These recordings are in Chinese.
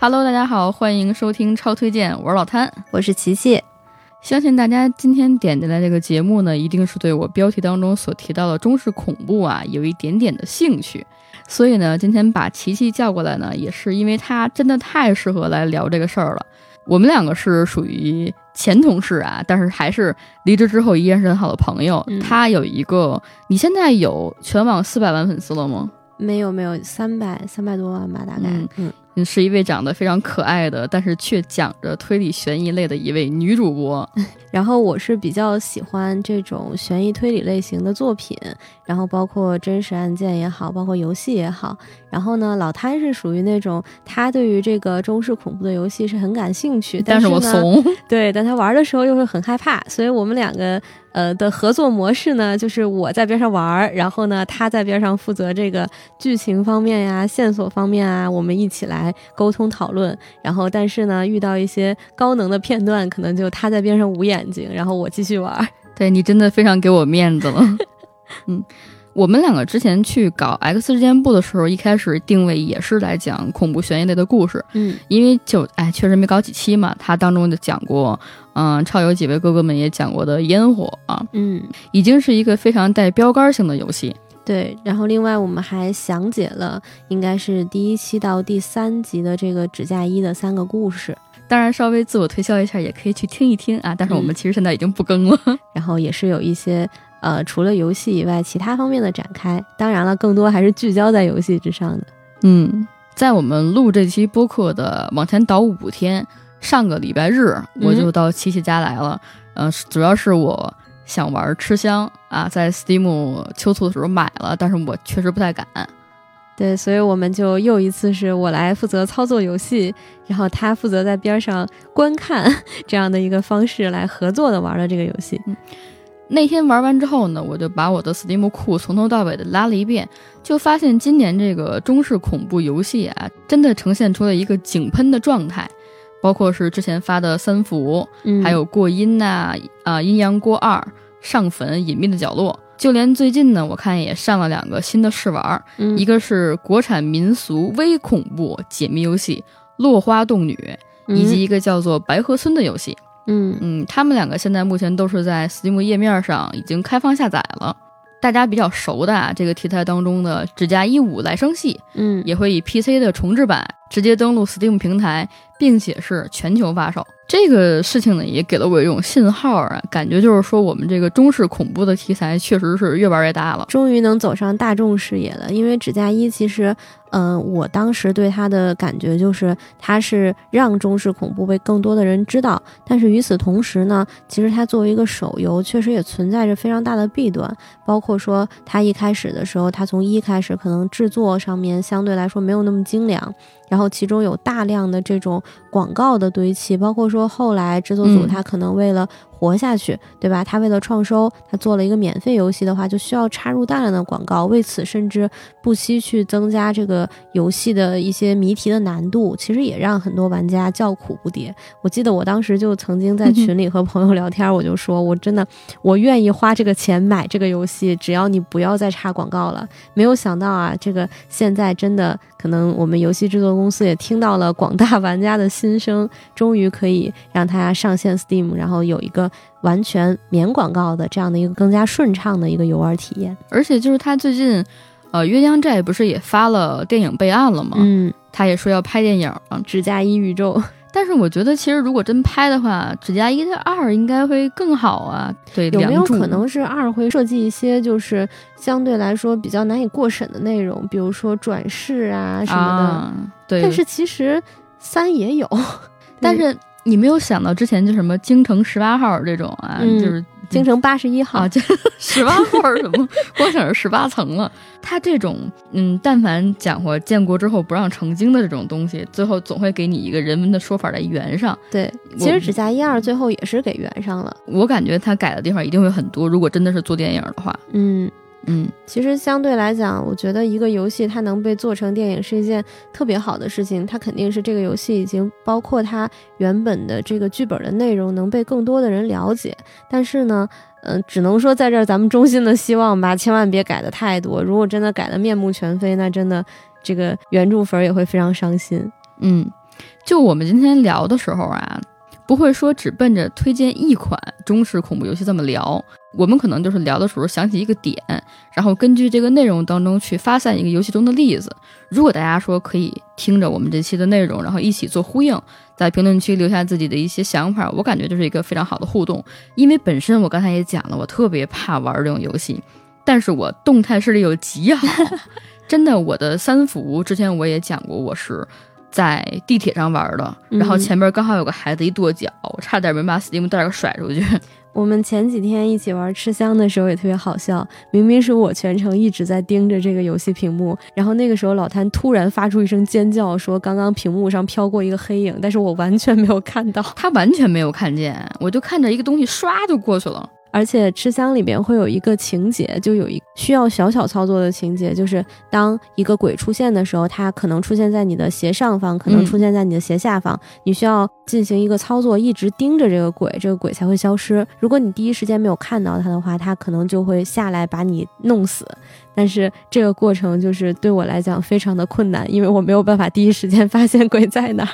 Hello，大家好，欢迎收听超推荐，我是老谭，我是琪琪。相信大家今天点进来这个节目呢，一定是对我标题当中所提到的中式恐怖啊有一点点的兴趣。所以呢，今天把琪琪叫过来呢，也是因为她真的太适合来聊这个事儿了。我们两个是属于前同事啊，但是还是离职之后依然是很好的朋友。他有一个，你现在有全网四百万粉丝了吗？没有，没有，三百三百多万吧，大概。嗯。是一位长得非常可爱的，但是却讲着推理悬疑类的一位女主播。然后我是比较喜欢这种悬疑推理类型的作品，然后包括真实案件也好，包括游戏也好。然后呢，老摊是属于那种他对于这个中式恐怖的游戏是很感兴趣，但是我怂。对，但他玩的时候又会很害怕，所以我们两个呃的合作模式呢，就是我在边上玩，然后呢他在边上负责这个剧情方面呀、线索方面啊，我们一起来沟通讨论。然后但是呢，遇到一些高能的片段，可能就他在边上捂眼睛，然后我继续玩。对你真的非常给我面子了，嗯。我们两个之前去搞 X 事件部的时候，一开始定位也是来讲恐怖悬疑类的故事，嗯，因为就哎确实没搞几期嘛，他当中就讲过，嗯，超有几位哥哥们也讲过的烟火啊，嗯，已经是一个非常带标杆性的游戏，对。然后另外我们还详解了，应该是第一期到第三集的这个纸嫁衣的三个故事，当然稍微自我推销一下也可以去听一听啊，但是我们其实现在已经不更了，然后也是有一些。呃，除了游戏以外，其他方面的展开，当然了，更多还是聚焦在游戏之上的。嗯，在我们录这期播客的往前倒五天，上个礼拜日我就到琪琪家来了。嗯，主要是我想玩吃香啊，在 Steam 秋促的时候买了，但是我确实不太敢。对，所以我们就又一次是我来负责操作游戏，然后他负责在边上观看，这样的一个方式来合作的玩了这个游戏。那天玩完之后呢，我就把我的 Steam 库从头到尾的拉了一遍，就发现今年这个中式恐怖游戏啊，真的呈现出了一个井喷的状态，包括是之前发的三伏，还有过阴呐，啊阴阳锅二上坟隐秘的角落，就连最近呢，我看也上了两个新的试玩，一个是国产民俗微恐怖解谜游戏落花洞女，以及一个叫做白河村的游戏。嗯嗯嗯，他们两个现在目前都是在 Steam 页面上已经开放下载了。大家比较熟的啊，这个题材当中的《指甲一五来生系》，嗯，也会以 PC 的重置版直接登录 Steam 平台，并且是全球发售。这个事情呢，也给了我一种信号啊，感觉就是说我们这个中式恐怖的题材确实是越玩越大了，终于能走上大众视野了。因为《指甲一》其实。嗯，我当时对它的感觉就是，它是让中式恐怖被更多的人知道。但是与此同时呢，其实它作为一个手游，确实也存在着非常大的弊端。包括说，它一开始的时候，它从一开始可能制作上面相对来说没有那么精良，然后其中有大量的这种广告的堆砌，包括说后来制作组他可能为了。活下去，对吧？他为了创收，他做了一个免费游戏的话，就需要插入大量的广告。为此，甚至不惜去增加这个游戏的一些谜题的难度，其实也让很多玩家叫苦不迭。我记得我当时就曾经在群里和朋友聊天，我就说我真的我愿意花这个钱买这个游戏，只要你不要再插广告了。没有想到啊，这个现在真的可能我们游戏制作公司也听到了广大玩家的心声，终于可以让它上线 Steam，然后有一个。完全免广告的这样的一个更加顺畅的一个游玩体验，而且就是他最近，呃，鸳鸯寨不是也发了电影备案了吗？嗯，他也说要拍电影《指甲衣宇宙》，但是我觉得其实如果真拍的话，《指甲衣》的二应该会更好啊。对，有没有可能是二会设计一些就是相对来说比较难以过审的内容，比如说转世啊什么的？对。但是其实三也有，但是。你没有想到之前就什么京城十八号这种啊，就是京城八十一号啊，十八号什么，光想着十八层了。他这种嗯，但凡讲过建国之后不让成精的这种东西，最后总会给你一个人文的说法来圆上。对，其实指甲一二最后也是给圆上了。我感觉他改的地方一定会很多。如果真的是做电影的话，嗯。嗯，其实相对来讲，我觉得一个游戏它能被做成电影是一件特别好的事情。它肯定是这个游戏已经包括它原本的这个剧本的内容能被更多的人了解。但是呢，嗯，只能说在这儿咱们衷心的希望吧，千万别改的太多。如果真的改的面目全非，那真的这个原著粉也会非常伤心。嗯，就我们今天聊的时候啊，不会说只奔着推荐一款中式恐怖游戏这么聊，我们可能就是聊的时候想起一个点，然后根据这个内容当中去发散一个游戏中的例子。如果大家说可以听着我们这期的内容，然后一起做呼应，在评论区留下自己的一些想法，我感觉就是一个非常好的互动。因为本身我刚才也讲了，我特别怕玩这种游戏，但是我动态视力又极好，真的，我的三伏之前我也讲过，我是。在地铁上玩的，然后前边刚好有个孩子一跺脚，我差点没把 Steam 袋给甩出去。我们前几天一起玩吃香的时候也特别好笑，明明是我全程一直在盯着这个游戏屏幕，然后那个时候老谭突然发出一声尖叫，说刚刚屏幕上飘过一个黑影，但是我完全没有看到，他完全没有看见，我就看着一个东西唰就过去了。而且吃香里边会有一个情节，就有一需要小小操作的情节，就是当一个鬼出现的时候，它可能出现在你的斜上方，可能出现在你的斜下方，你需要进行一个操作，一直盯着这个鬼，这个鬼才会消失。如果你第一时间没有看到它的话，它可能就会下来把你弄死。但是这个过程就是对我来讲非常的困难，因为我没有办法第一时间发现鬼在哪儿。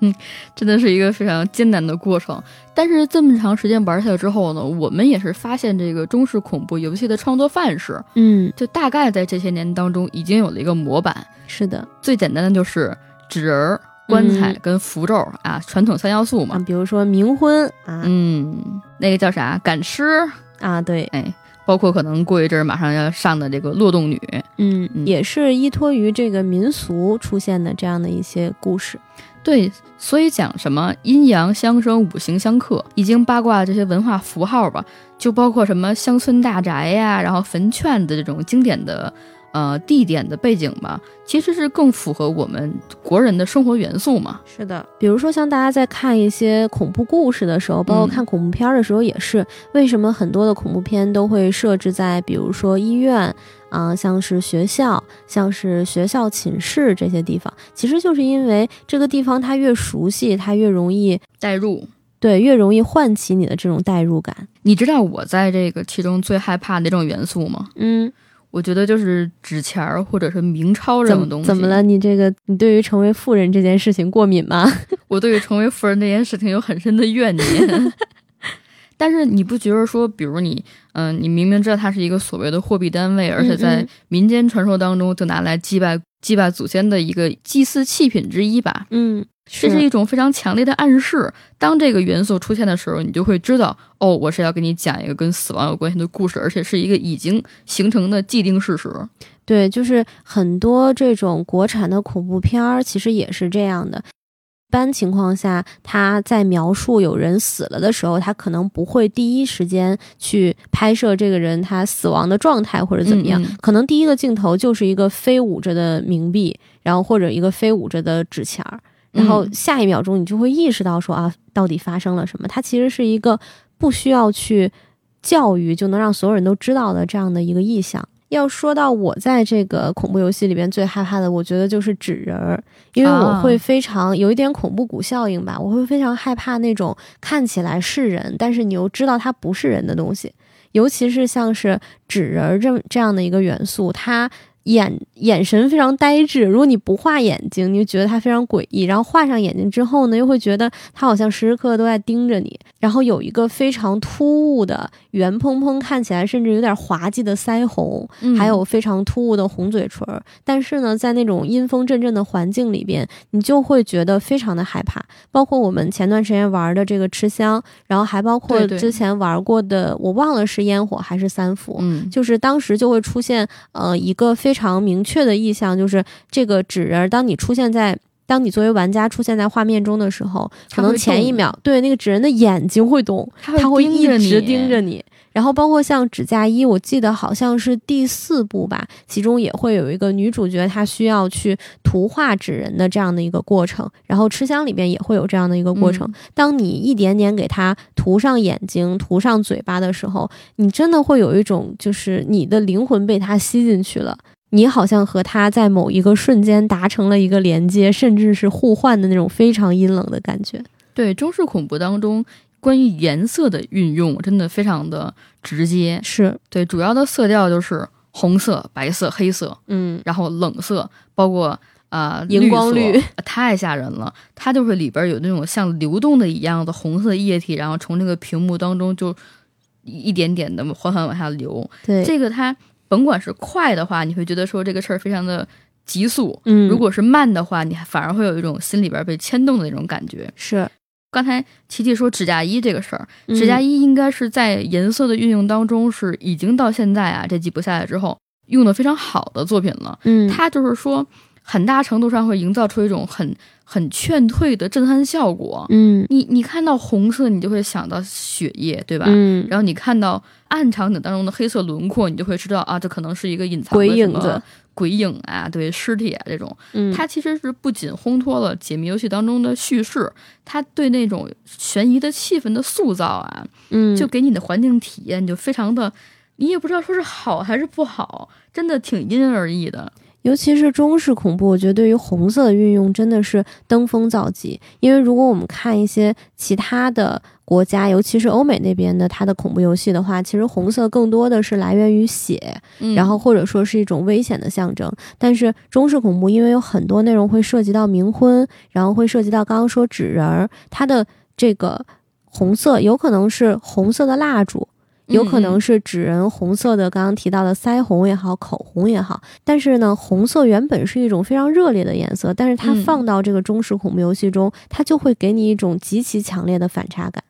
嗯，真的是一个非常艰难的过程。但是这么长时间玩下来之后呢，我们也是发现这个中式恐怖游戏的创作范式，嗯，就大概在这些年当中已经有了一个模板。是的，最简单的就是纸人、棺材跟符咒啊，传统三要素嘛。比如说冥婚啊，嗯，那个叫啥赶尸啊，对，哎，包括可能过一阵儿马上要上的这个落洞女，嗯，也是依托于这个民俗出现的这样的一些故事。对，所以讲什么阴阳相生、五行相克、易经八卦这些文化符号吧，就包括什么乡村大宅呀，然后坟圈的这种经典的呃地点的背景吧，其实是更符合我们国人的生活元素嘛。是的，比如说像大家在看一些恐怖故事的时候，包括看恐怖片的时候，也是为什么很多的恐怖片都会设置在比如说医院。啊，像是学校，像是学校寝室这些地方，其实就是因为这个地方它越熟悉，它越容易代入，对，越容易唤起你的这种代入感。你知道我在这个其中最害怕哪种元素吗？嗯，我觉得就是纸钱儿或者是明钞这种东西。怎么了？你这个，你对于成为富人这件事情过敏吗？我对于成为富人这件事情有很深的怨念。但是你不觉得说，比如你，嗯，你明明知道它是一个所谓的货币单位，而且在民间传说当中就拿来祭拜祭拜祖先的一个祭祀器品之一吧？嗯，这是一种非常强烈的暗示。当这个元素出现的时候，你就会知道，哦，我是要给你讲一个跟死亡有关系的故事，而且是一个已经形成的既定事实。对，就是很多这种国产的恐怖片儿，其实也是这样的。一般情况下，他在描述有人死了的时候，他可能不会第一时间去拍摄这个人他死亡的状态或者怎么样，可能第一个镜头就是一个飞舞着的冥币，然后或者一个飞舞着的纸钱儿，然后下一秒钟你就会意识到说啊，到底发生了什么？它其实是一个不需要去教育就能让所有人都知道的这样的一个意象。要说到我在这个恐怖游戏里边最害怕的，我觉得就是纸人儿，因为我会非常有一点恐怖谷效应吧，我会非常害怕那种看起来是人，但是你又知道它不是人的东西，尤其是像是纸人儿这这样的一个元素，它。眼眼神非常呆滞，如果你不画眼睛，你就觉得他非常诡异；然后画上眼睛之后呢，又会觉得他好像时时刻刻都在盯着你。然后有一个非常突兀的圆蓬蓬，看起来甚至有点滑稽的腮红，还有非常突兀的红嘴唇。但是呢，在那种阴风阵阵的环境里边，你就会觉得非常的害怕。包括我们前段时间玩的这个吃香，然后还包括之前玩过的，我忘了是烟火还是三伏，就是当时就会出现呃一个非。非常明确的意向就是这个纸人，当你出现在，当你作为玩家出现在画面中的时候，可能前一秒，对那个纸人的眼睛会动，他会一直盯着你。然后包括像纸嫁衣，我记得好像是第四部吧，其中也会有一个女主角，她需要去图画纸人的这样的一个过程。然后吃香里边也会有这样的一个过程。当你一点点给她涂上眼睛、涂上嘴巴的时候，你真的会有一种就是你的灵魂被她吸进去了。你好像和他在某一个瞬间达成了一个连接，甚至是互换的那种非常阴冷的感觉。对中式恐怖当中，关于颜色的运用真的非常的直接。是对主要的色调就是红色、白色、黑色，嗯，然后冷色，包括啊、荧光绿太吓人了。它就是里边有那种像流动的一样的红色液体，然后从这个屏幕当中就一点点的缓缓往下流。对，这个它甭管是快的话，你会觉得说这个事儿非常的急速；嗯，如果是慢的话，你还反而会有一种心里边被牵动的那种感觉。是刚才琪琪说指甲衣这个事儿，嗯指甲衣应该是在颜色的运用当中是已经到现在啊这几部下来之后用的非常好的作品了。嗯，它就是说很大程度上会营造出一种很很劝退的震撼效果。嗯你你看到红色，你就会想到血液，对吧？嗯，然后你看到暗场景当中的黑色轮廓，你就会知道啊，这可能是一个隐藏的鬼影子，鬼影啊，对，尸体啊这种。嗯它其实是不仅烘托了解谜游戏当中的叙事，它对那种悬疑的气氛的塑造啊，嗯就给你的环境体验就非常的，你也不知道说是好还是不好，真的挺因人而异的。尤其是中式恐怖，我觉得对于红色的运用真的是登峰造极。因为如果我们看一些其他的国家，尤其是欧美那边的它的恐怖游戏的话，其实红色更多的是来源于血，嗯、然后或者说是一种危险的象征。但是中式恐怖因为有很多内容会涉及到冥婚，然后会涉及到刚刚说纸人儿，它的这个红色有可能是红色的蜡烛。有可能嗯是纸人红色的，刚刚提到的腮红也好，口红也好，但是呢，红色原本是一种非常热烈的颜色，但是它嗯放到这个中式恐怖游戏中，它就会给你一种极其强烈的反差感。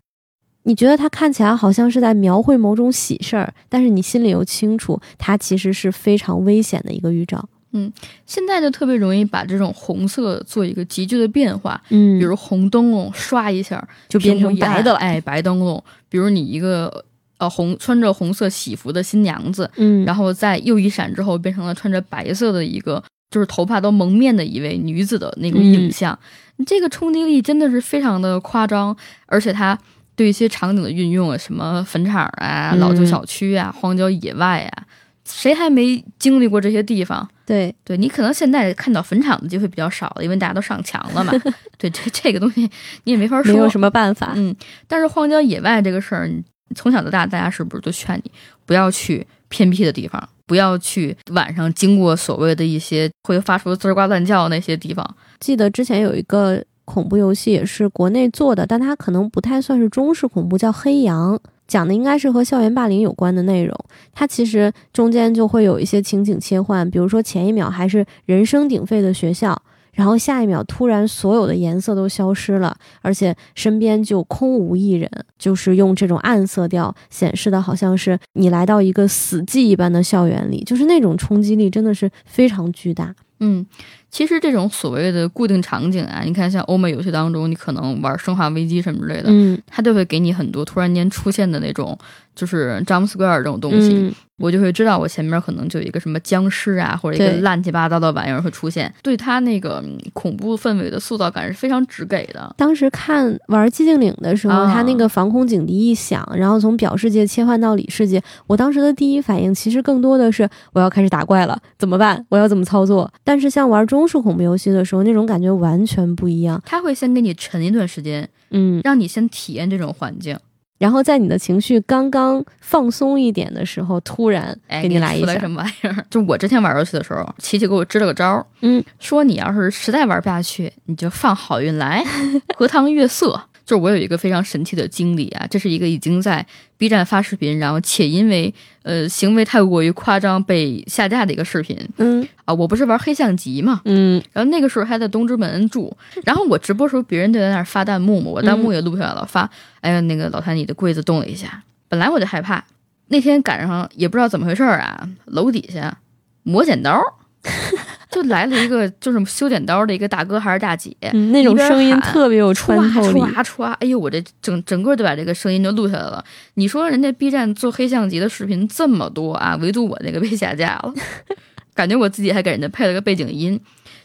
你觉得它看起来好像是在描绘某种喜事儿，但是你心里又清楚，它其实是非常危险的一个预兆。嗯现在就特别容易把这种红色做一个急剧的变化，嗯比如红灯笼刷一下就变成白的了哎，白灯笼。比如你一个呃红穿着红色喜服的新娘子，嗯，然后在又一闪之后变成了穿着白色的一个就是头发都蒙面的一位女子的那种影像，这个冲击力真的是非常的夸张，而且它对一些场景的运用啊，什么坟场啊、嗯老旧小区啊、荒郊野外啊，谁还没经历过这些地方？对，对你可能现在看到坟场的机会比较少了，因为大家都上墙了嘛。对，这这个东西你也没法说，没有什么办法。嗯，但是荒郊野外这个事儿，你从小到大，大家是不是都劝你不要去偏僻的地方，不要去晚上经过所谓的一些会发出滋儿呱乱叫那些地方？记得之前有一个恐怖游戏也是国内做的，但它可能不太算是中式恐怖，叫《黑羊》，讲的应该是和校园霸凌有关的内容。它其实中间就会有一些情景切换，比如说前一秒还是人声鼎沸的学校。然后下一秒，突然所有的颜色都消失了，而且身边就空无一人，就是用这种暗色调显示的，好像是你来到一个死寂一般的校园里，就是那种冲击力真的是非常巨大。嗯，其实这种所谓的固定场景啊，你看像欧美游戏当中，你可能玩《生化危机》什么之类的，嗯，它就会给你很多突然间出现的那种，就是 jump scare 这种东西。嗯我就会知道我前面可能就有一个什么僵尸啊，或者一个乱七八糟的玩意儿会出现，对它那个嗯恐怖氛围的塑造感是非常直给的。当时看玩寂静岭的时候，啊他那个防空警笛一响，然后从表世界切换到里世界，我当时的第一反应其实更多的是我要开始打怪了，怎么办？我要怎么操作？但是像玩中式恐怖游戏的时候，那种感觉完全不一样。它会先给你沉一段时间，嗯，让你先体验这种环境，然后在你的情绪刚刚放松一点的时候，突然哎，给你来一下出来什，么玩意儿？就我之前玩游戏的时候，琪琪给我支了个招儿，嗯，说你要是实在玩不下去，你就放好运来，荷塘月色。就是我有一个非常神奇的经历啊，这是一个已经在 B 站发视频，然后且因为呃行为太过于夸张被下架的一个视频。嗯。啊。我不是玩黑象棋嘛，嗯。然后那个时候还在东直门住，然后我直播时候别人就在那儿发弹幕嘛，我弹幕也录下来了，发哎呀那个老谭你的柜子动了一下，本来我就害怕，那天赶上也不知道怎么回事儿啊，楼底下磨剪刀，就来了一个就是修剪刀的一个大哥还是大姐，嗯，那种声音特别有穿透力。歘歘歘，哎呦，我这整整个就把这个声音就录下来了。你说人家 B 站做黑象棋的视频这么多啊，唯独我那个被下架了，感觉我自己还给人家配了个背景音。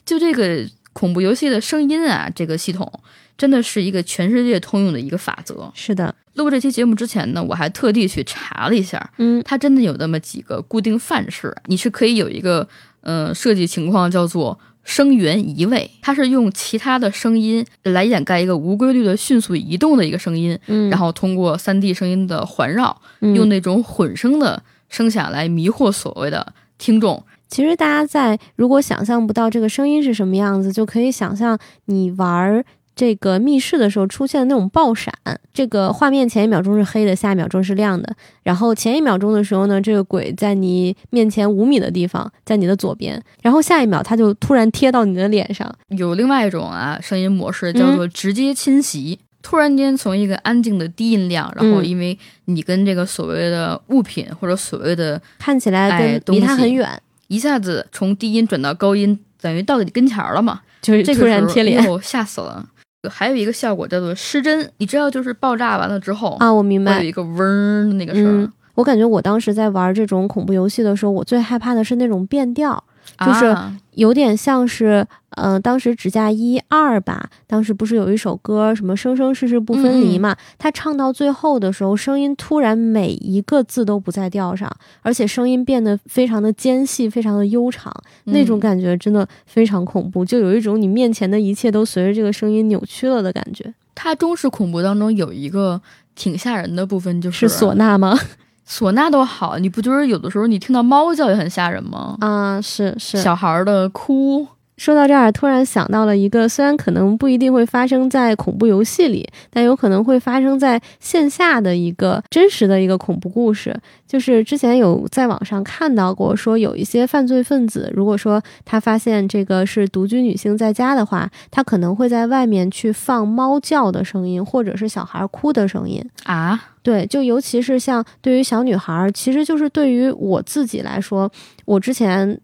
就这个恐怖游戏的声音啊，这个系统真的是一个全世界通用的一个法则。是的，录这期节目之前呢，我还特地去查了一下，嗯。它真的有那么几个固定范式，你是可以有一个呃设计情况叫做声源移位，它是用其他的声音来掩盖一个无规律的迅速移动的一个声音，嗯，然后通过 3D 声音的环绕，嗯。用那种混声的声响来迷惑所谓的听众。其实大家在如果想象不到这个声音是什么样子，就可以想象你玩这个密室的时候出现的那种爆闪。这个画面前一秒钟是黑的，下一秒钟是亮的。然后前一秒钟的时候呢，这个鬼在你面前五米的地方，在你的左边。然后下一秒他就突然贴到你的脸上。有另外一种啊声音模式叫做直接侵袭，突然间从一个安静的低音量，然后因为你跟这个所谓的物品或者所谓的看起来跟离它很远。一下子从低音转到高音，等于到你跟前了嘛？就是突然贴脸，吓死了。还有一个效果叫做失真，你知道，就是爆炸完了之后啊，我明白，有一个嗡的那个声。我感觉我当时在玩这种恐怖游戏的时候，我最害怕的是那种变调。就是有点像是，嗯，当时《只嫁一二》吧，当时不是有一首歌，什么“生生世世不分离”嘛？他唱到最后的时候，声音突然每一个字都不在调上，而且声音变得非常的尖细，非常的悠长，那种感觉真的非常恐怖，就有一种你面前的一切都随着这个声音扭曲了的感觉。它中式恐怖当中有一个挺吓人的部分，就是唢呐吗？唢呐都好，你不觉得有的时候你听到猫叫也很吓人吗？啊，是是，小孩的哭。说到这儿，突然想到了一个，虽然可能不一定会发生在恐怖游戏里，但有可能会发生在线下的一个真实的一个恐怖故事。就是之前有在网上看到过，说有一些犯罪分子，如果说他发现这个是独居女性在家的话，他可能会在外面去放猫叫的声音，或者是小孩哭的声音啊。对，就尤其是像对于小女孩，其实就是对于我自己来说，我之前。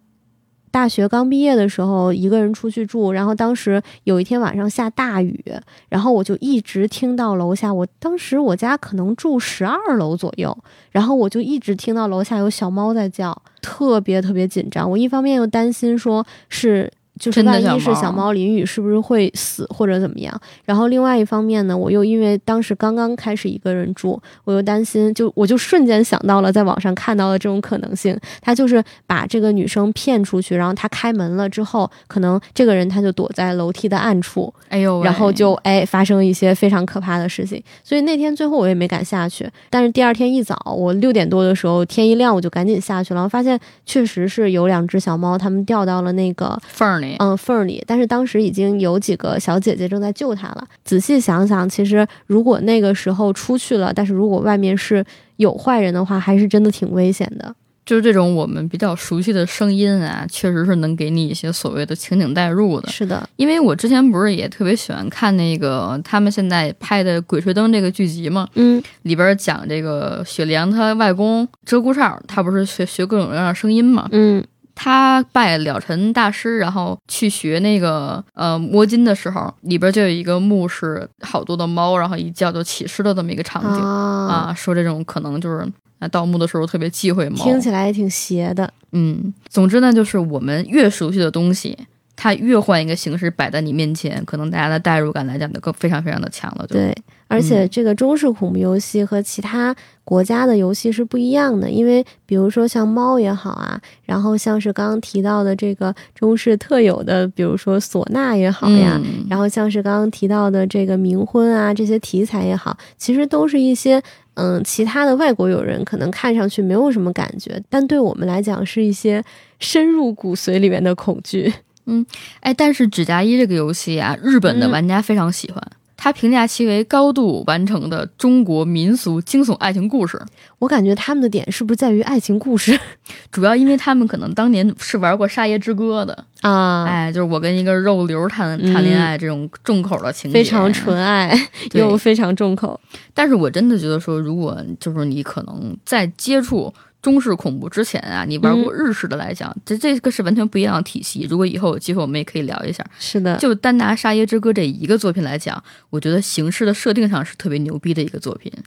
大学刚毕业的时候，一个人出去住，然后当时有一天晚上下大雨，然后我就一直听到楼下。我当时我家可能住十二楼左右，然后我就一直听到楼下有小猫在叫，特别特别紧张。我一方面又担心说是。就是万一是小猫淋雨，是不是会死或者怎么样？然后另外一方面呢，我又因为当时刚刚开始一个人住，我又担心，就我就瞬间想到了在网上看到的这种可能性。他就是把这个女生骗出去，然后他开门了之后，可能这个人他就躲在楼梯的暗处，哎呦，然后就哎发生一些非常可怕的事情。所以那天最后我也没敢下去，但是第二天一早，我六点多的时候天一亮，我就赶紧下去了，发现确实是有两只小猫，它们掉到了那个缝里。嗯，缝里，但是当时已经有几个小姐姐正在救他了。仔细想想，其实如果那个时候出去了，但是如果外面是有坏人的话，还是真的挺危险的。就是这种我们比较熟悉的声音啊，确实是能给你一些所谓的情景代入的。是的，因为我之前不是也特别喜欢看那个他们现在拍的《鬼吹灯》这个剧集嘛，嗯，里边讲这个雪莲她外公鹧鸪哨，他不是学学各种各样的声音嘛，嗯。他拜了尘大师，然后去学那个呃摸金的时候，里边就有一个墓室，好多的猫，然后一叫就起尸的这么一个场景啊。说这种可能就是盗墓的时候特别忌讳猫，听起来也挺邪的。嗯，总之呢，就是我们越熟悉的东西。它越换一个形式摆在你面前，可能大家的代入感来讲就更非常非常的强了。对，而且这个中式恐怖游戏和其他国家的游戏是不一样的，因为比如说像猫也好啊，然后像是刚刚提到的这个中式特有的，比如说唢呐也好呀，然后像是刚刚提到的这个冥婚啊这些题材也好，其实都是一些嗯其他的外国友人可能看上去没有什么感觉，但对我们来讲是一些深入骨髓里面的恐惧。嗯，哎，但是《指甲一》这个游戏啊，日本的玩家非常喜欢，他评价其为高度完成的中国民俗惊悚爱情故事。我感觉他们的点是不是在于爱情故事？主要因为他们可能当年是玩过《沙耶之歌》的啊，哎，就是我跟一个肉瘤谈谈恋爱这种重口的情节，非常纯爱又非常重口。但是我真的觉得说，如果就是你可能在接触。中式恐怖之前啊，你玩过日式的来讲，这这个是完全不一样的体系。如果以后有机会，我们也可以聊一下。是的，就单拿《沙耶之歌》这一个作品来讲，我觉得形式的设定上是特别牛逼的一个作品。《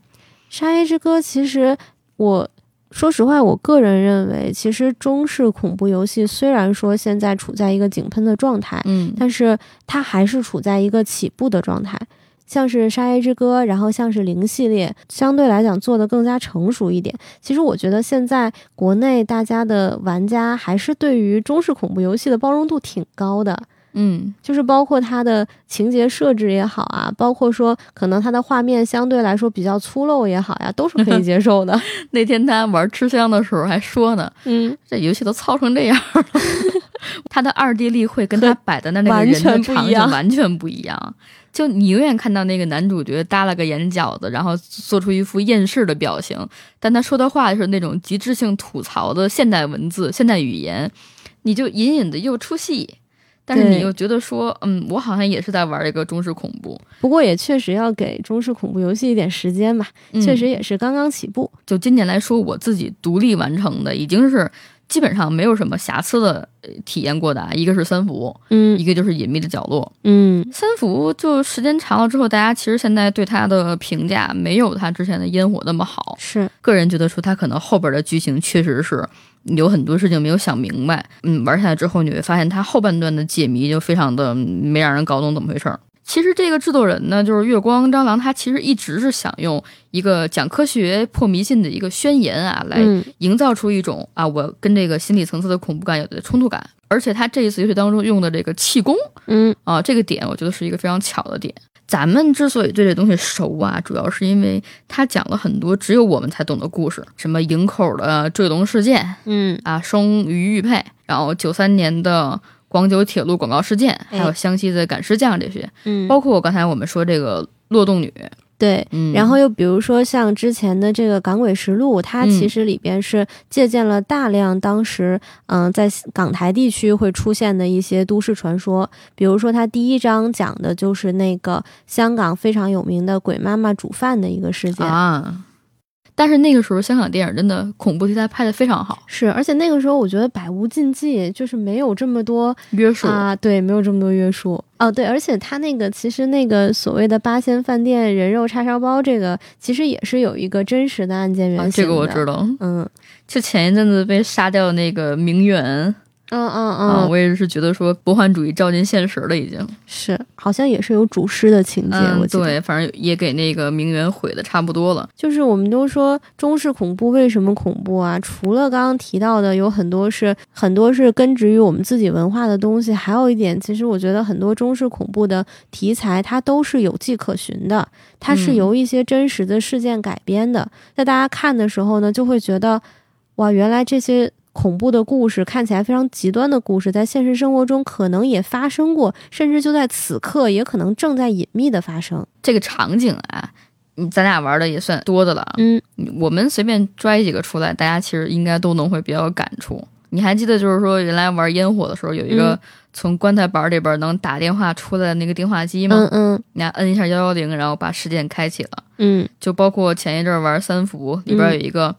沙耶之歌》其实，我说实话，我个人认为，其实中式恐怖游戏虽然说现在处在一个井喷的状态，嗯，但是它还是处在一个起步的状态。像是《沙耶之歌》，然后像是零系列，相对来讲做的更加成熟一点。其实我觉得现在国内大家的玩家还是对于中式恐怖游戏的包容度挺高的。嗯，就是包括它的情节设置也好啊，包括说可能它的画面相对来说比较粗陋也好呀，都是可以 接受的。那天他玩吃香的时候还说呢，嗯，这游戏都糙成这样了，他的二 D 立绘跟他摆在那那个人的场景完全不一样。就你永远看到那个男主角耷拉个眼角子，然后做出一副厌世的表情，但他说的话是那种极致性吐槽的现代文字、现代语言，你就隐隐的又出戏，但是你又觉得说，嗯，我好像也是在玩一个中式恐怖，不过也确实要给中式恐怖游戏一点时间吧，嗯确实也是刚刚起步。就今年来说，我自己独立完成的已经是基本上没有什么瑕疵的呃体验过的啊。一个是三伏，嗯一个就是隐秘的角落。嗯，三伏就时间长了之后，大家其实现在对它的评价没有它之前的烟火那么好。是个人觉得说，它可能后边的剧情确实是有很多事情没有想明白。嗯，玩下来之后，你会发现它后半段的解谜就非常的没让人搞懂怎么回事儿。其实这个制作人呢，就是月光蟑螂，他其实一直是想用一个讲科学破迷信的一个宣言啊，来嗯营造出一种啊，我跟这个心理层次的恐怖感有的冲突感。而且他这一次游戏当中用的这个气功嗯啊，这个点我觉得是一个非常巧的点。咱们之所以对这东西熟啊，主要是因为他讲了很多只有我们才懂的故事，什么营口的坠龙事件嗯啊，双鱼玉佩，然后九三年的广九铁路广告事件，还有哎湘西的赶尸匠这些，嗯，包括我刚才我们说这个落洞女，对。嗯，然后又比如说像之前的这个《港诡实录》，它嗯其实里边是借鉴了大量当时嗯、在港台地区会出现的一些都市传说，比如说它第一章讲的就是那个香港非常有名的鬼妈妈煮饭的一个事件。啊。但是那个时候香港电影真的恐怖题材拍的非常好，是，而且那个时候我觉得百无禁忌，就是没有这么多约束。啊，对，没有这么多约束。哦，对，而且他那个其实那个所谓的八仙饭店人肉叉烧包，这个其实也是有一个真实的案件原啊，型、这个我知道。道，嗯就前一阵子被杀掉那个名媛嗯嗯啊，嗯，我也是觉得说魔幻主义照进现实了，已经。是，好像也是有主师的情节，我嗯，记得。对，反正也给那个名媛毁的差不多了。就是我们都说中式恐怖为什么恐怖啊？除了刚刚提到的，有很多是很多是根植于我们自己文化的东西，还有一点，其实我觉得很多中式恐怖的题材，它都是有迹可循的，它是嗯由一些真实的事件改编的。在大家看的时候呢，就会觉得，哇，原来这些。恐怖的故事看起来非常极端的故事，在现实生活中可能也发生过，甚至就在此刻，也可能正在隐秘的发生。这个场景啊，嗯咱俩玩的也算多的了。嗯我们随便拽几个出来，大家其实应该都能会比较有感触。你还记得，就是说原来玩烟火的时候，有一个嗯从棺材板里边能打电话出来的那个电话机吗？嗯嗯你按一下幺幺零，然后把事件开启了。嗯就包括前一阵玩三伏，里边有一个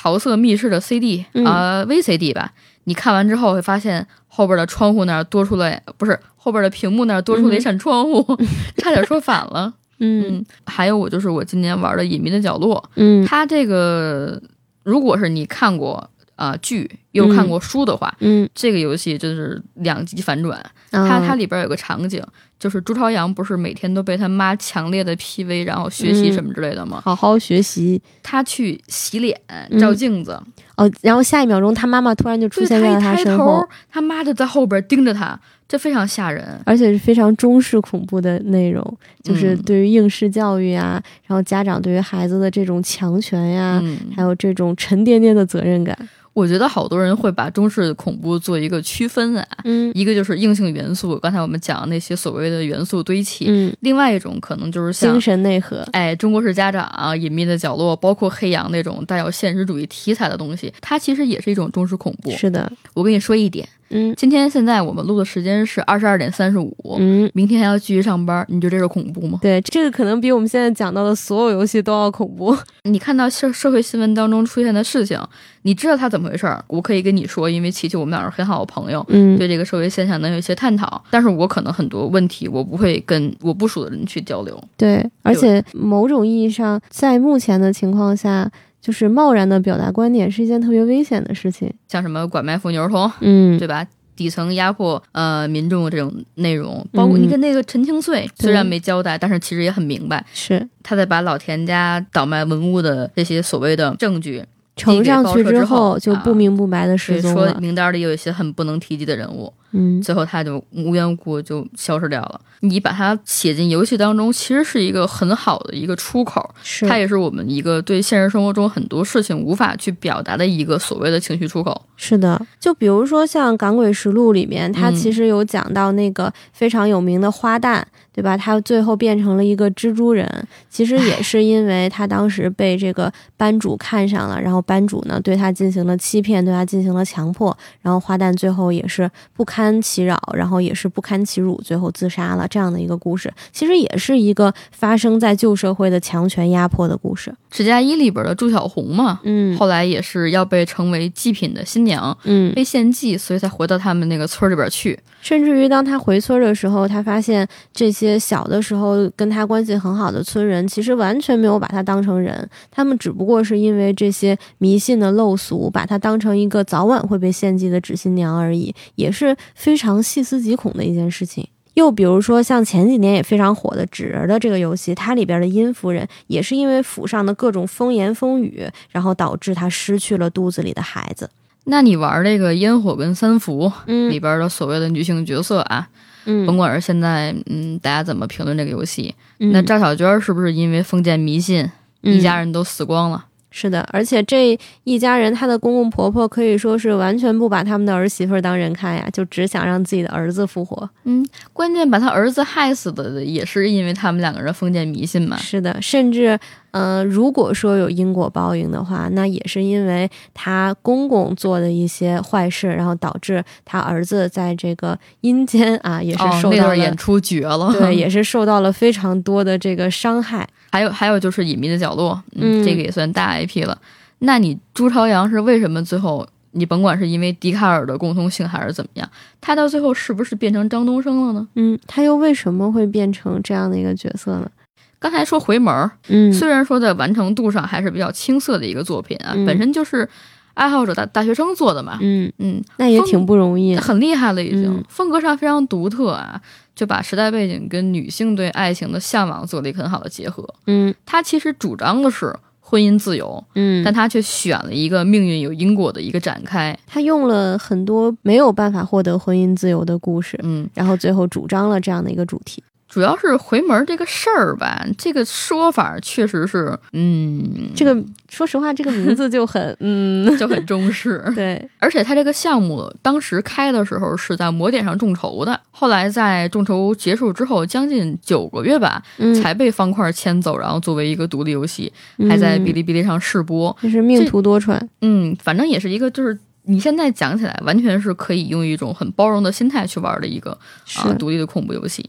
桃色密室的 CD 嗯。啊、VCD 吧。你看完之后会发现后边的窗户那儿多出来，不是后边的屏幕那儿多出了一扇窗户，差点说反了。嗯。嗯，还有我就是我今年玩的《隐秘的角落》，嗯。它这个如果是你看过啊、呃剧又看过书的话，嗯，这个游戏真是两极反转。它它它里边有个场景，就是朱朝阳不是每天都被他妈强烈的 PV，然后学习嗯。什么之类的吗？好好学习。他去洗脸照镜子，哦，然后下一秒钟他妈妈突然就出现在他身后，，他妈就在后边盯着他，这非常吓人。而且是非常中式恐怖的内容，就是嗯。对于应试教育啊，然后家长对于孩子的这种强权呀、嗯，还有这种沉甸甸的责任感。我觉得好多人会把中式恐怖做一个区分啊，嗯一个就是硬性元素，刚才我们讲的那些所谓的元素堆砌，嗯，另外一种可能就是像精神内核。哎，中国式家长、隐秘的角落，包括黑羊那种带有现实主义题材的东西，它其实也是一种中式恐怖。是的，我跟你说一点，嗯今天现在我们录的时间是二十二点三十五，嗯，明天还要继续上班，你觉得这是恐怖吗？对，这个可能比我们现在讲到的所有游戏都要恐怖。你看到社社会新闻当中出现的事情，你知道它怎么回事儿，我可以跟你说，因为琪琪我们俩是很好的朋友。嗯对这个社会现象能有一些探讨，但是我可能很多问题我不会跟我不熟的人去交流。对，而且某种意义上，在目前的情况下，就是贸然的表达观点是一件特别危险的事情。像什么拐卖妇女儿童，嗯，对吧？底层压迫呃民众这种内容，包括你嗯跟那个陈清穗，虽然没交代，但是其实也很明白，是他在把老田家倒卖文物的这些所谓的证据呈上去之后就不明不白的失踪了。名单里有一些很不能提及的人物。嗯，最后他就无缘无故就消失掉了。你把它写进游戏当中，其实是一个很好的一个出口，是它也是我们一个对现实生活中很多事情无法去表达的一个所谓的情绪出口。是的，就比如说像《港诡实录》里面，它嗯其实有讲到那个非常有名的花旦，对吧？他最后变成了一个蜘蛛人，其实也是因为他当时被这个班主看上了，然后班主呢对他进行了欺骗，对他进行了强迫，然后花旦最后也是不堪其扰，然后也是不堪其辱，最后自杀了。这样的一个故事，其实也是一个发生在旧社会的强权压迫的故事。《纸嫁衣》里边的祝小红嘛，嗯后来也是要被称为祭品的新娘，嗯，被献祭，所以才回到他们那个村儿里边去。甚至于当他回村的时候，他发现这些小的时候跟他关系很好的村人，其实完全没有把他当成人，他们只不过是因为这些迷信的陋俗，把他当成一个早晚会被献祭的纸新娘而已，也是非常细思极恐的一件事情。又比如说，像前几年也非常火的纸人的这个游戏，它里边的殷夫人也是因为府上的各种风言风语，然后导致她失去了肚子里的孩子。那你玩这个烟火跟三伏嗯里边的所谓的女性角色啊，嗯甭管是现在嗯大家怎么评论这个游戏，嗯那赵小娟是不是因为封建迷信，一家人都死光了？是的，而且这一家人，她的公公婆婆可以说是完全不把他们的儿媳妇儿当人看呀，就只想让自己的儿子复活。嗯关键把他儿子害死的也是因为他们两个人封建迷信嘛。是的，甚至，呃，如果说有因果报应的话，那也是因为他公公做的一些坏事，然后导致他儿子在这个阴间啊，也是哦，受到了、那段演出绝了，对，也是受到了非常多的这个伤害。还有还有就是隐秘的角落，嗯这个也算大 IP 了。那你朱朝阳是为什么最后你甭管是因为笛卡尔的共通性还是怎么样，他到最后是不是变成张东升了呢？嗯，他又为什么会变成这样的一个角色呢？刚才说回门儿，嗯，虽然说在完成度上还是比较青涩的一个作品啊，嗯本身就是爱好者大大学生做的嘛，嗯，嗯，那也挺不容易的。很厉害了已经，嗯风格上非常独特啊，就把时代背景跟女性对爱情的向往做了一个很好的结合。嗯他其实主张的是婚姻自由，嗯，但他却选了一个命运有因果的一个展开。他用了很多没有办法获得婚姻自由的故事，嗯，然后最后主张了这样的一个主题。主要是回门这个事儿吧，这个说法确实是，嗯，这个说实话，这个名字就很 嗯，就很中式。对，而且他这个项目当时开的时候是在魔点上众筹的，后来在众筹结束之后，将近九个月吧，嗯，才被方块牵走，然后作为一个独立游戏，还在哔哩哔哩上试播。就是命途多舛。嗯，反正也是一个，就是你现在讲起来，完全是可以用一种很包容的心态去玩的一个啊、独立的恐怖游戏。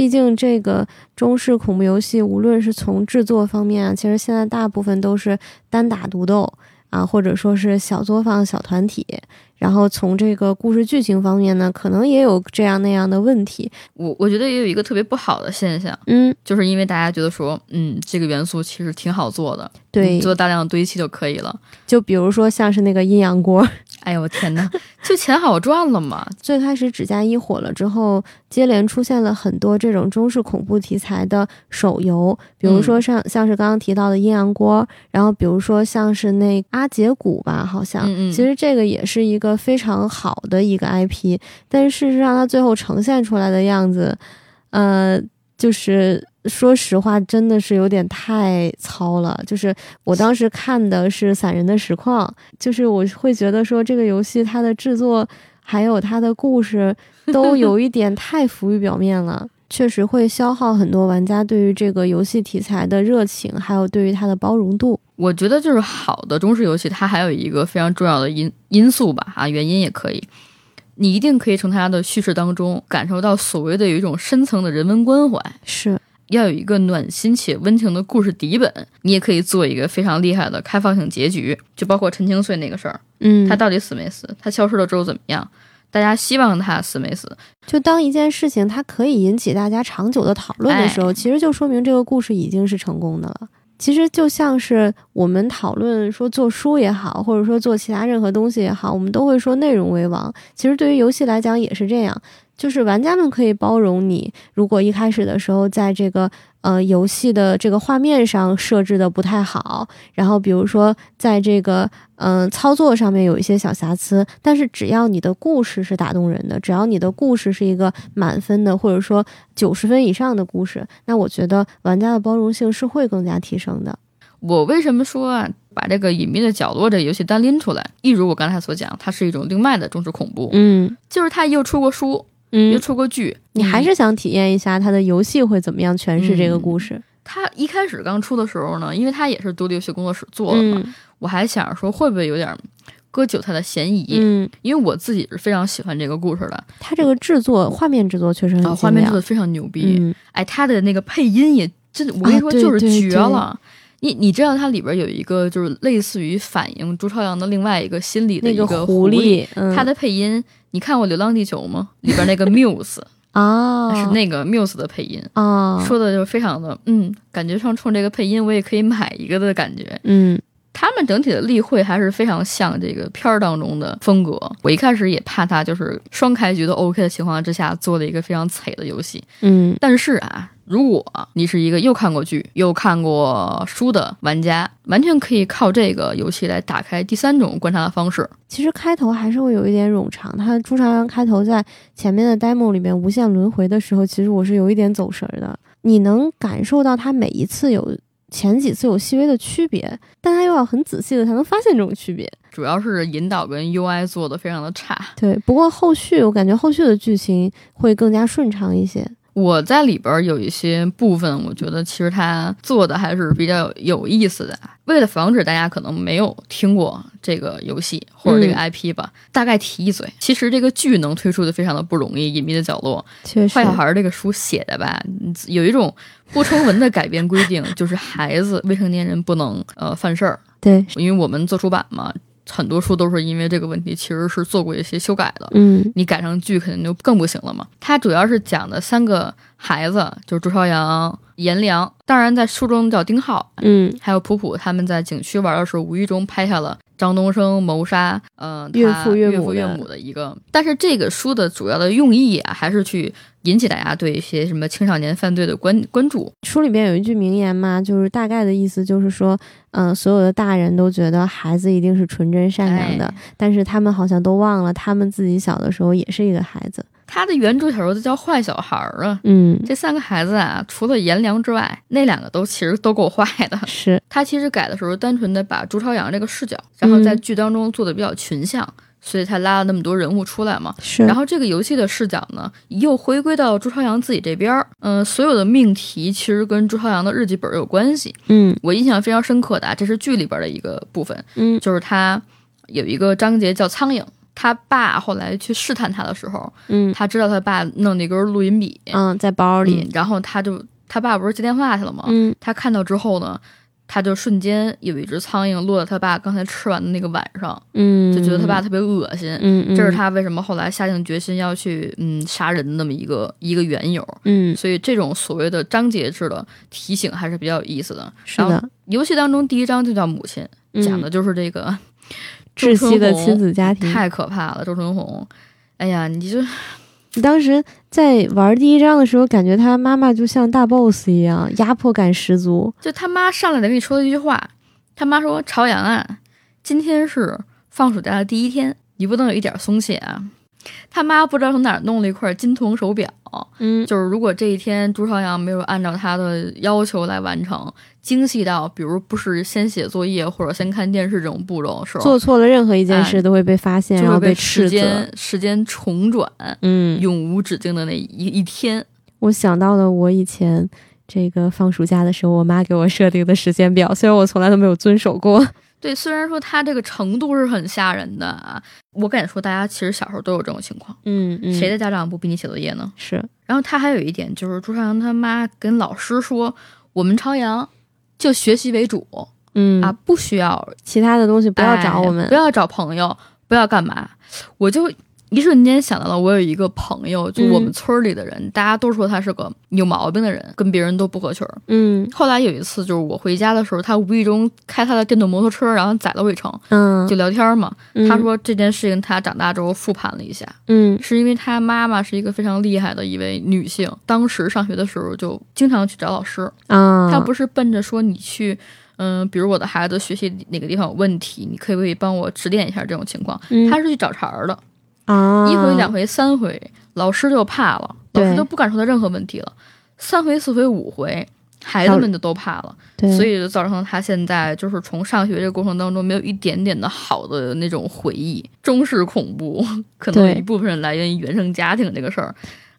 毕竟这个中式恐怖游戏，无论是从制作方面啊，其实现在大部分都是单打独斗啊，或者说是小作坊、小团体。然后从这个故事剧情方面呢，可能也有这样那样的问题。我我觉得也有一个特别不好的现象，嗯，就是因为大家觉得说，嗯，这个元素其实挺好做的，对，做大量堆砌就可以了。就比如说像是那个阴阳锅，哎呦我天哪，就钱好赚了嘛！最开始指甲衣火了之后，接连出现了很多这种中式恐怖题材的手游，比如说像、像是刚刚提到的阴阳锅，然后比如说像是那阿杰谷吧，好像，嗯嗯其实这个也是一个非常好的一个 IP，但是事实上它最后呈现出来的样子，呃，就是。说实话，真的是有点太糙了。就是我当时看的是散人的实况，就是我会觉得说这个游戏它的制作还有它的故事 都有一点太浮于表面了，确实会消耗很多玩家对于这个游戏题材的热情，还有对于它的包容度。我觉得就是好的中式游戏，它还有一个非常重要的因因素吧，啊，原因也可以，你一定可以从它的叙事当中感受到所谓的有一种深层的人文关怀。是，要有一个暖心且温情的故事底本，你也可以做一个非常厉害的开放性结局，就包括陈清穗那个事儿，嗯，他到底死没死？他消失了之后怎么样？大家希望他死没死？就当一件事情它可以引起大家长久的讨论的时候，哎其实就说明这个故事已经是成功的了。其实就像是我们讨论说做书也好，或者说做其他任何东西也好，我们都会说内容为王。其实对于游戏来讲也是这样，就是玩家们可以包容你，如果一开始的时候在这个呃游戏的这个画面上设置的不太好，然后比如说在这个嗯、呃操作上面有一些小瑕疵，但是只要你的故事是打动人的，只要你的故事是一个满分的，或者说九十分以上的故事，那我觉得玩家的包容性是会更加提升的。我为什么说啊，把这个隐秘的角落这个游戏单拎出来？一如我刚才所讲，它是一种另外的中式恐怖，嗯就是它又出过书，又嗯，出过剧，你还是想体验一下它的游戏会怎么样诠释这个故事？它一开始刚出的时候呢，因为它也是独立游戏工作室做的嘛，嗯。我还想着说会不会有点割韭菜的嫌疑，嗯，因为我自己是非常喜欢这个故事的，它这个制作画面制作确实很啊，画面制作非常牛逼，嗯。哎，它的那个配音也真的，我跟你说就是对绝了。你你知道它里边有一个就是类似于反映朱朝阳的另外一个心理的那一个狐狸，它的配音，你看过《流浪地球》吗？里边那个 Muse 啊是那个 Muse 的配音，啊，说的就非常的嗯，感觉上冲这个配音我也可以买一个的感觉。嗯他们整体的例会还是非常像这个片儿当中的风格。我一开始也怕他就是双开局都 OK 的情况之下做了一个非常惨的游戏，嗯但是啊，如果你是一个又看过剧又看过书的玩家，完全可以靠这个游戏来打开第三种观察的方式。其实开头还是会有一点冗长。它朱朝阳开头在前面的 demo 里面无限轮回的时候，其实我是有一点走神儿的。你能感受到他每一次有前几次有细微的区别，但他又要很仔细的才能发现这种区别。主要是引导跟 UI 做的非常的差。对，不过后续我感觉后续的剧情会更加顺畅一些。我在里边有一些部分，我觉得其实他做的还是比较有意思的。为了防止大家可能没有听过这个游戏或者这个嗯 IP 吧，大概提一嘴。其实这个剧能推出的非常的不容易，《隐秘的角落》坏，小孩儿这个书写的吧，嗯有一种不成文的改编规定，就是孩子未成年人不能呃犯事儿。对，因为我们做出版嘛，很多书都是因为这个问题，其实是做过一些修改的。嗯你改成剧肯定就更不行了嘛。它主要是讲的三个孩子，就是朱朝阳、颜良，当然在书中叫丁浩，嗯还有普普，他们在景区玩的时候，无意中拍下了张东升谋杀呃岳父岳母岳母的一个。但是这个书的主要的用意啊，还是去引起大家对一些什么青少年犯罪的关关注。书里边有一句名言嘛，就是大概的意思就是说，嗯、所有的大人都觉得孩子一定是纯真善良的，哎但是他们好像都忘了，他们自己小的时候也是一个孩子。他的原著小说就叫《坏小孩儿》啊。嗯，这三个孩子啊，除了颜良之外，那两个都其实都够坏的。是，他其实改的时候，单纯的把朱朝阳这个视角，然后在剧当中做的比较群像，所以才拉了那么多人物出来嘛。是，然后这个游戏的视角呢，又回归到朱朝阳自己这边儿。嗯、所有的命题其实跟朱朝阳的日记本有关系。嗯我印象非常深刻的啊，这是剧里边的一个部分，嗯就是他有一个章节叫苍蝇。他爸后来去试探他的时候，嗯他知道他爸弄那根录音笔，嗯，在包里嗯，然后他就他爸不是接电话去了吗？嗯他看到之后呢，他就瞬间有一只苍蝇落在他爸刚才吃完的那个碗上，嗯，就觉得他爸特别恶心。嗯，嗯，这是他为什么后来下定决心要去嗯杀人的那么一个一个缘由。嗯所以这种所谓的章节制的提醒还是比较有意思的。然后是的，游戏当中第一章就叫母亲，嗯讲的就是这个窒息的亲子家庭。太可怕了。周春红，哎呀，你就你当时在玩第一章的时候，感觉他妈妈就像大 boss 一样，压迫感十足。就他妈上来得跟你说了一句话，他妈说：“朝阳啊，今天是放暑假的第一天，你不能有一点松懈啊。”他妈不知道从哪儿弄了一块金铜手表，嗯就是如果这一天朱朝阳没有按照他的要求来完成，精细到比如不是先写作业或者先看电视这种步骤的时候，做错了任何一件事哎都会被发现，然后斥责。时间时间重转，嗯，永无止境的那一一天。我想到了我以前这个放暑假的时候，我妈给我设定的时间表，虽然我从来都没有遵守过。对，虽然说他这个程度是很吓人的啊，我敢说大家其实小时候都有这种情况。嗯嗯谁的家长不逼你写作业呢？是？然后他还有一点就是朱朝阳他妈跟老师说，我们朝阳就学习为主、嗯啊，不需要其他的东西不要找哎我们。不要找朋友，不要干嘛。我就一瞬间想到了我有一个朋友，就我们村里的人，大家都说他是个有毛病的人，跟别人都不合群。嗯后来有一次，就是我回家的时候，他无意中开他的电动摩托车，然后载了我一程，嗯，就聊天嘛。嗯他说这件事情他长大之后复盘了一下，嗯是因为他妈妈是一个非常厉害的一位女性，当时上学的时候就经常去找老师，啊，他不是奔着说你去。嗯，比如我的孩子学习哪个地方有问题，你可不可以帮我指点一下这种情况？嗯他是去找茬儿的，啊一回两回三回，老师就怕了，老师对就不敢说他任何问题了。三回四回五回，孩子们就都怕了，对，所以就造成他现在就是从上学这个过程当中没有一点点的好的那种回忆。中式恐怖可能对一部分来源于原生家庭这个事儿，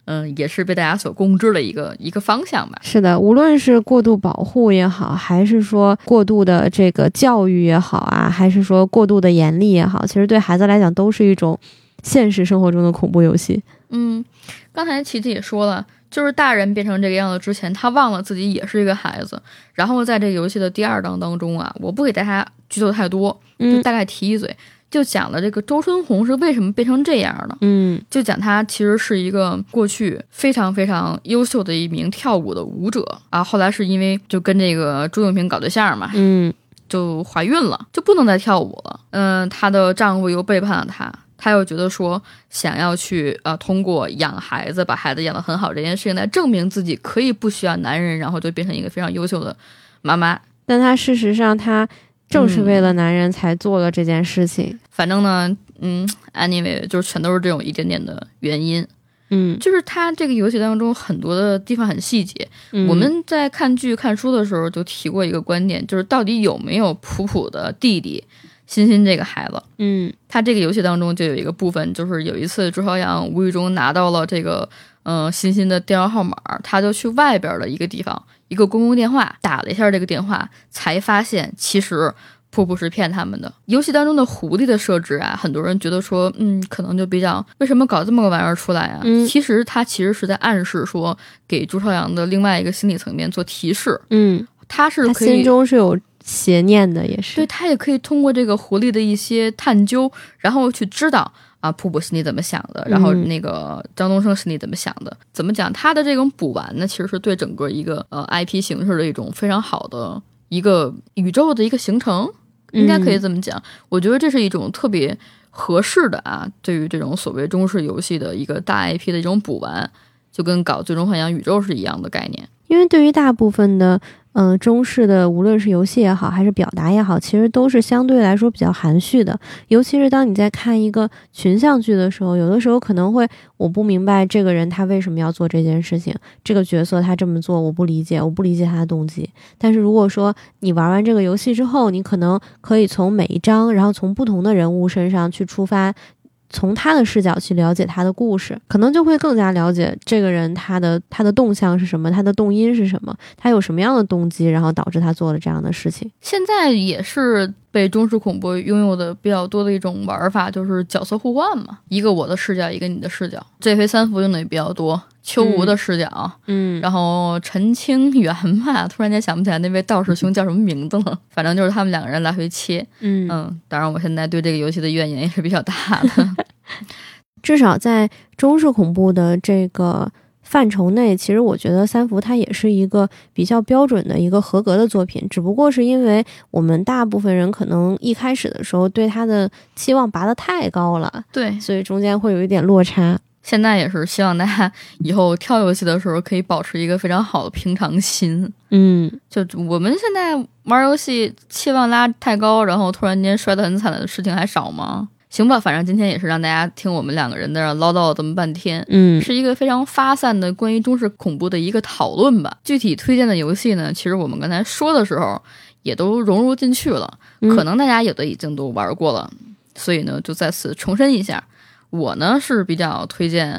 嗯，也是被大家所共知的一个一个方向吧。是的，无论是过度保护也好，还是说过度的这个教育也好啊，还是说过度的严厉也好，其实对孩子来讲都是一种现实生活中的恐怖游戏。嗯，刚才琪琪也说了，就是大人变成这个样子之前，他忘了自己也是一个孩子。然后在这个游戏的第二章当中啊，我不给大家剧透太多，就嗯大概提一嘴，就讲了这个周春红是为什么变成这样的。嗯就讲他其实是一个过去非常非常优秀的一名跳舞的舞者啊，后来是因为就跟这个朱永平搞对象嘛，嗯就怀孕了，就不能再跳舞了。嗯，她的丈夫又背叛了她，她又觉得说想要去呃通过养孩子把孩子养得很好这件事情来证明自己可以不需要男人，然后就变成一个非常优秀的妈妈。但他事实上他正是为了男人才做了这件事情。反正呢，嗯，anyway，就是全都是这种一点点的原因。嗯，就是他这个游戏当中很多的地方很细节，嗯我们在看剧看书的时候就提过一个观点，就是到底有没有普普的弟弟欣欣这个孩子。嗯他这个游戏当中就有一个部分，就是有一次朱朝阳无意中拿到了这个嗯、呃欣欣的电话号码，他就去外边的一个地方，一个公共电话打了一下这个电话，才发现其实。瀑布是骗他们的。游戏当中的狐狸的设置啊，很多人觉得说，嗯，可能就比较为什么搞这么个玩意儿出来啊？嗯其实他其实是在暗示说，给朱朝阳的另外一个心理层面做提示，嗯，他是他心中是有邪念的，也是对。他也可以通过这个狐狸的一些探究，然后去知道啊，瀑布心里怎么想的，然后嗯那个张东升心里怎么想的。怎么讲？他的这种补完呢，其实是对整个一个呃 IP 形式的一种非常好的一个宇宙的一个形成，应该可以这么讲。我觉得这是一种特别合适的啊，对于这种所谓中式游戏的一个大 IP 的一种补完，就跟搞最终幻想宇宙是一样的概念。因为对于大部分的嗯、中式的，无论是游戏也好，还是表达也好，其实都是相对来说比较含蓄的。尤其是当你在看一个群像剧的时候，有的时候可能会我不明白这个人他为什么要做这件事情，这个角色他这么做我不理解，我不理解他的动机。但是如果说你玩完这个游戏之后，你可能可以从每一章，然后从不同的人物身上去出发。从他的视角去了解他的故事，可能就会更加了解这个人他的他的动向是什么，他的动因是什么，他有什么样的动机，然后导致他做了这样的事情。现在也是被中式恐怖拥有的比较多的一种玩法，就是角色互换嘛，一个我的视角，一个你的视角。这回三伏用的也比较多，秋无的视角，嗯然后陈清源吧，突然间想不起来那位道士兄叫什么名字了，反正就是他们两个人来回切。嗯嗯，当然我现在对这个游戏的怨言也是比较大的。至少在中式恐怖的这个范畴内，其实我觉得三伏它也是一个比较标准的一个合格的作品，只不过是因为我们大部分人可能一开始的时候对它的期望拔得太高了，对，所以中间会有一点落差。现在也是希望大家以后挑游戏的时候可以保持一个非常好的平常心。嗯就我们现在玩游戏期望拉太高，然后突然间摔得很惨的事情还少吗？行吧，反正今天也是让大家听我们两个人在那唠叨了这么半天，嗯是一个非常发散的关于中式恐怖的一个讨论吧。具体推荐的游戏呢，其实我们刚才说的时候也都融入进去了，嗯可能大家有的已经都玩过了，所以呢，就再次重申一下。我呢是比较推荐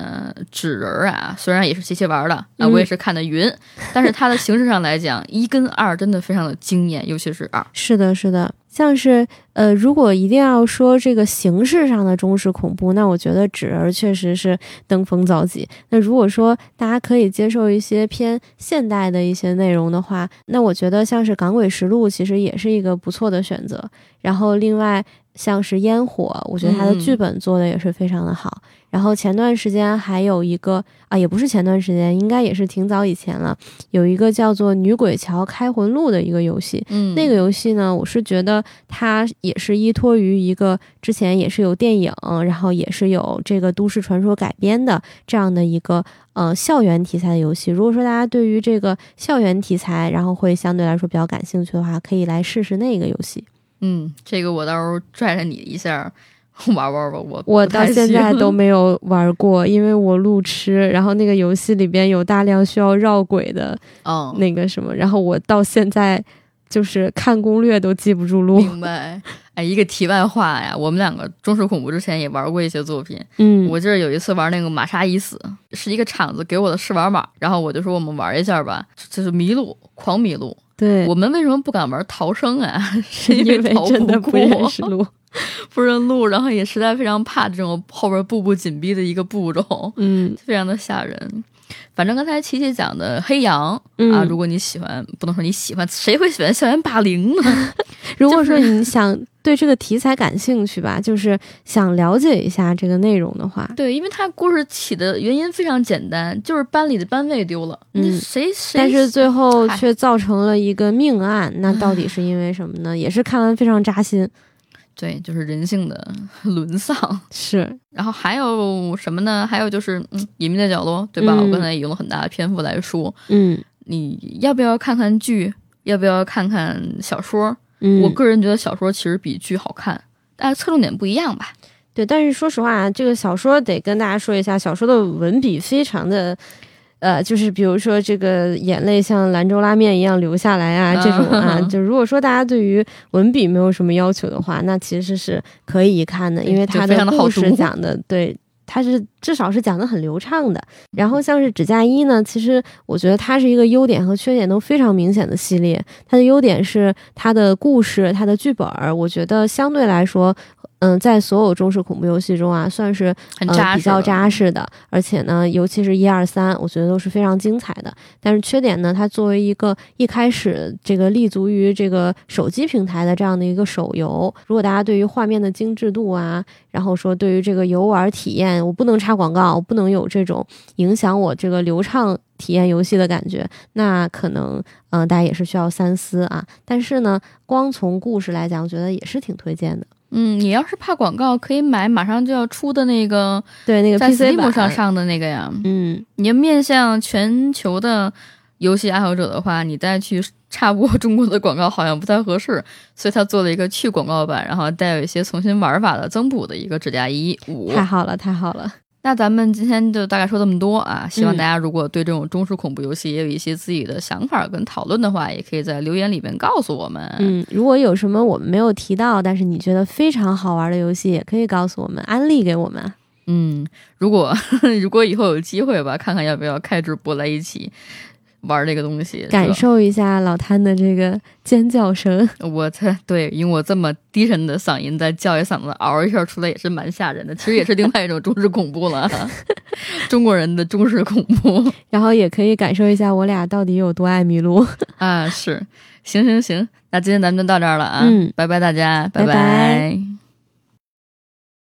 纸人儿啊，虽然也是琪琪玩的，啊，嗯我也是看的云，但是它的形式上来讲，一跟二真的非常的惊艳，尤其是二。是的，是的，像是呃，如果一定要说这个形式上的中式恐怖，那我觉得纸人确实是登峰造极。那如果说大家可以接受一些偏现代的一些内容的话，那我觉得像是《港诡实录》其实也是一个不错的选择。然后另外，像是烟火，我觉得它的剧本做的也是非常的好。然后前段时间还有一个啊，也不是前段时间，应该也是挺早以前了，有一个叫做《女鬼桥开魂录》的一个游戏。嗯，那个游戏呢，我是觉得它也是依托于一个之前也是有电影，然后也是有这个都市传说改编的这样的一个呃校园题材的游戏。如果说大家对于这个校园题材，然后会相对来说比较感兴趣的话，可以来试试那个游戏。嗯，这个我到时候拽着你一下。玩玩吧，我我到现在都 没有玩过，因为我路痴。然后那个游戏里边有大量需要绕轨的，嗯，那个什么，然后我到现在就是看攻略都记不住路。明白？哎，一个题外话呀，我们两个中式恐怖之前也玩过一些作品。嗯，我记得有一次玩那个玛莎已死，是一个厂子给我的试玩码，然后我就说我们玩一下吧，就是迷路，狂迷路。对，我们为什么不敢玩逃生啊？是因为真的不认识路。不认路，然后也实在非常怕这种后边步步紧逼的一个步骤，嗯，非常的吓人。反正刚才琪琪讲的黑羊啊，如果你喜欢，不能说你喜欢，谁会喜欢校园霸凌呢？如果说你想对这个题材感兴趣吧，就是想了解一下这个内容的话，对，因为它故事起的原因非常简单，就是班里的班位丢了，嗯，谁谁，但是最后却造成了一个命案，那到底是因为什么呢？也是看完非常扎心。对，就是人性的 沦丧是，然后还有什么呢？还有就是，嗯，隐秘的角落，对吧？我刚才也用了很大的篇幅来说，嗯，你要不要看看剧？要不要看看小说？嗯，我个人觉得小说其实比剧好看，大家侧重点不一样吧？对，但是说实话，这个小说得跟大家说一下，小说的文笔非常的。呃，就是比如说这个眼泪像兰州拉面一样流下来啊，这种啊，就如果说大家对于文笔没有什么要求的话，那其实是可以一看的，因为它的故事讲的对，它是至少是讲的很流畅的。然后像是《纸嫁衣》呢，其实我觉得它是一个优点和缺点都非常明显的系列。它的优点是它的故事、它的剧本，我觉得相对来说。嗯，在所有中式恐怖游戏中啊，算是很扎实、比较扎实的，而且呢，尤其是一二三，我觉得都是非常精彩的。但是缺点呢，它作为一个一开始这个立足于这个手机平台的这样的一个手游，如果大家对于画面的精致度啊，然后说对于这个游玩体验，我不能插广告，我不能有这种影响我这个流畅体验游戏的感觉，那可能嗯，大家也是需要三思啊。但是呢，光从故事来讲，我觉得也是挺推荐的。嗯，你要是怕广告，可以买马上就要出的那个，对那个 PC 上上的那个呀。嗯，你要面向全球的游戏爱好者的话，你再去插播中国的广告好像不太合适，所以他做了一个去广告版，然后带有一些重新玩法的增补的一个指甲衣五。太好了，太好了。那咱们今天就大概说这么多啊！希望大家如果对这种中式恐怖游戏也有一些自己的想法跟讨论的话，也可以在留言里面告诉我们。嗯，如果有什么我们没有提到，但是你觉得非常好玩的游戏，也可以告诉我们，安利给我们。嗯，如果 如果以后有机会吧，看看要不要开直播来一起。玩这个东西，感受一下老摊的这个尖叫声。我猜对，因为我这么低沉的嗓音再叫一嗓子，嗷一下出来也是蛮吓人的。其实也是另外一种中式恐怖了，中国人的中式恐怖。然后也可以感受一下我俩到底有多爱迷路啊！是，行行行，那今天咱们就到这儿了啊！嗯，拜拜大家，拜拜。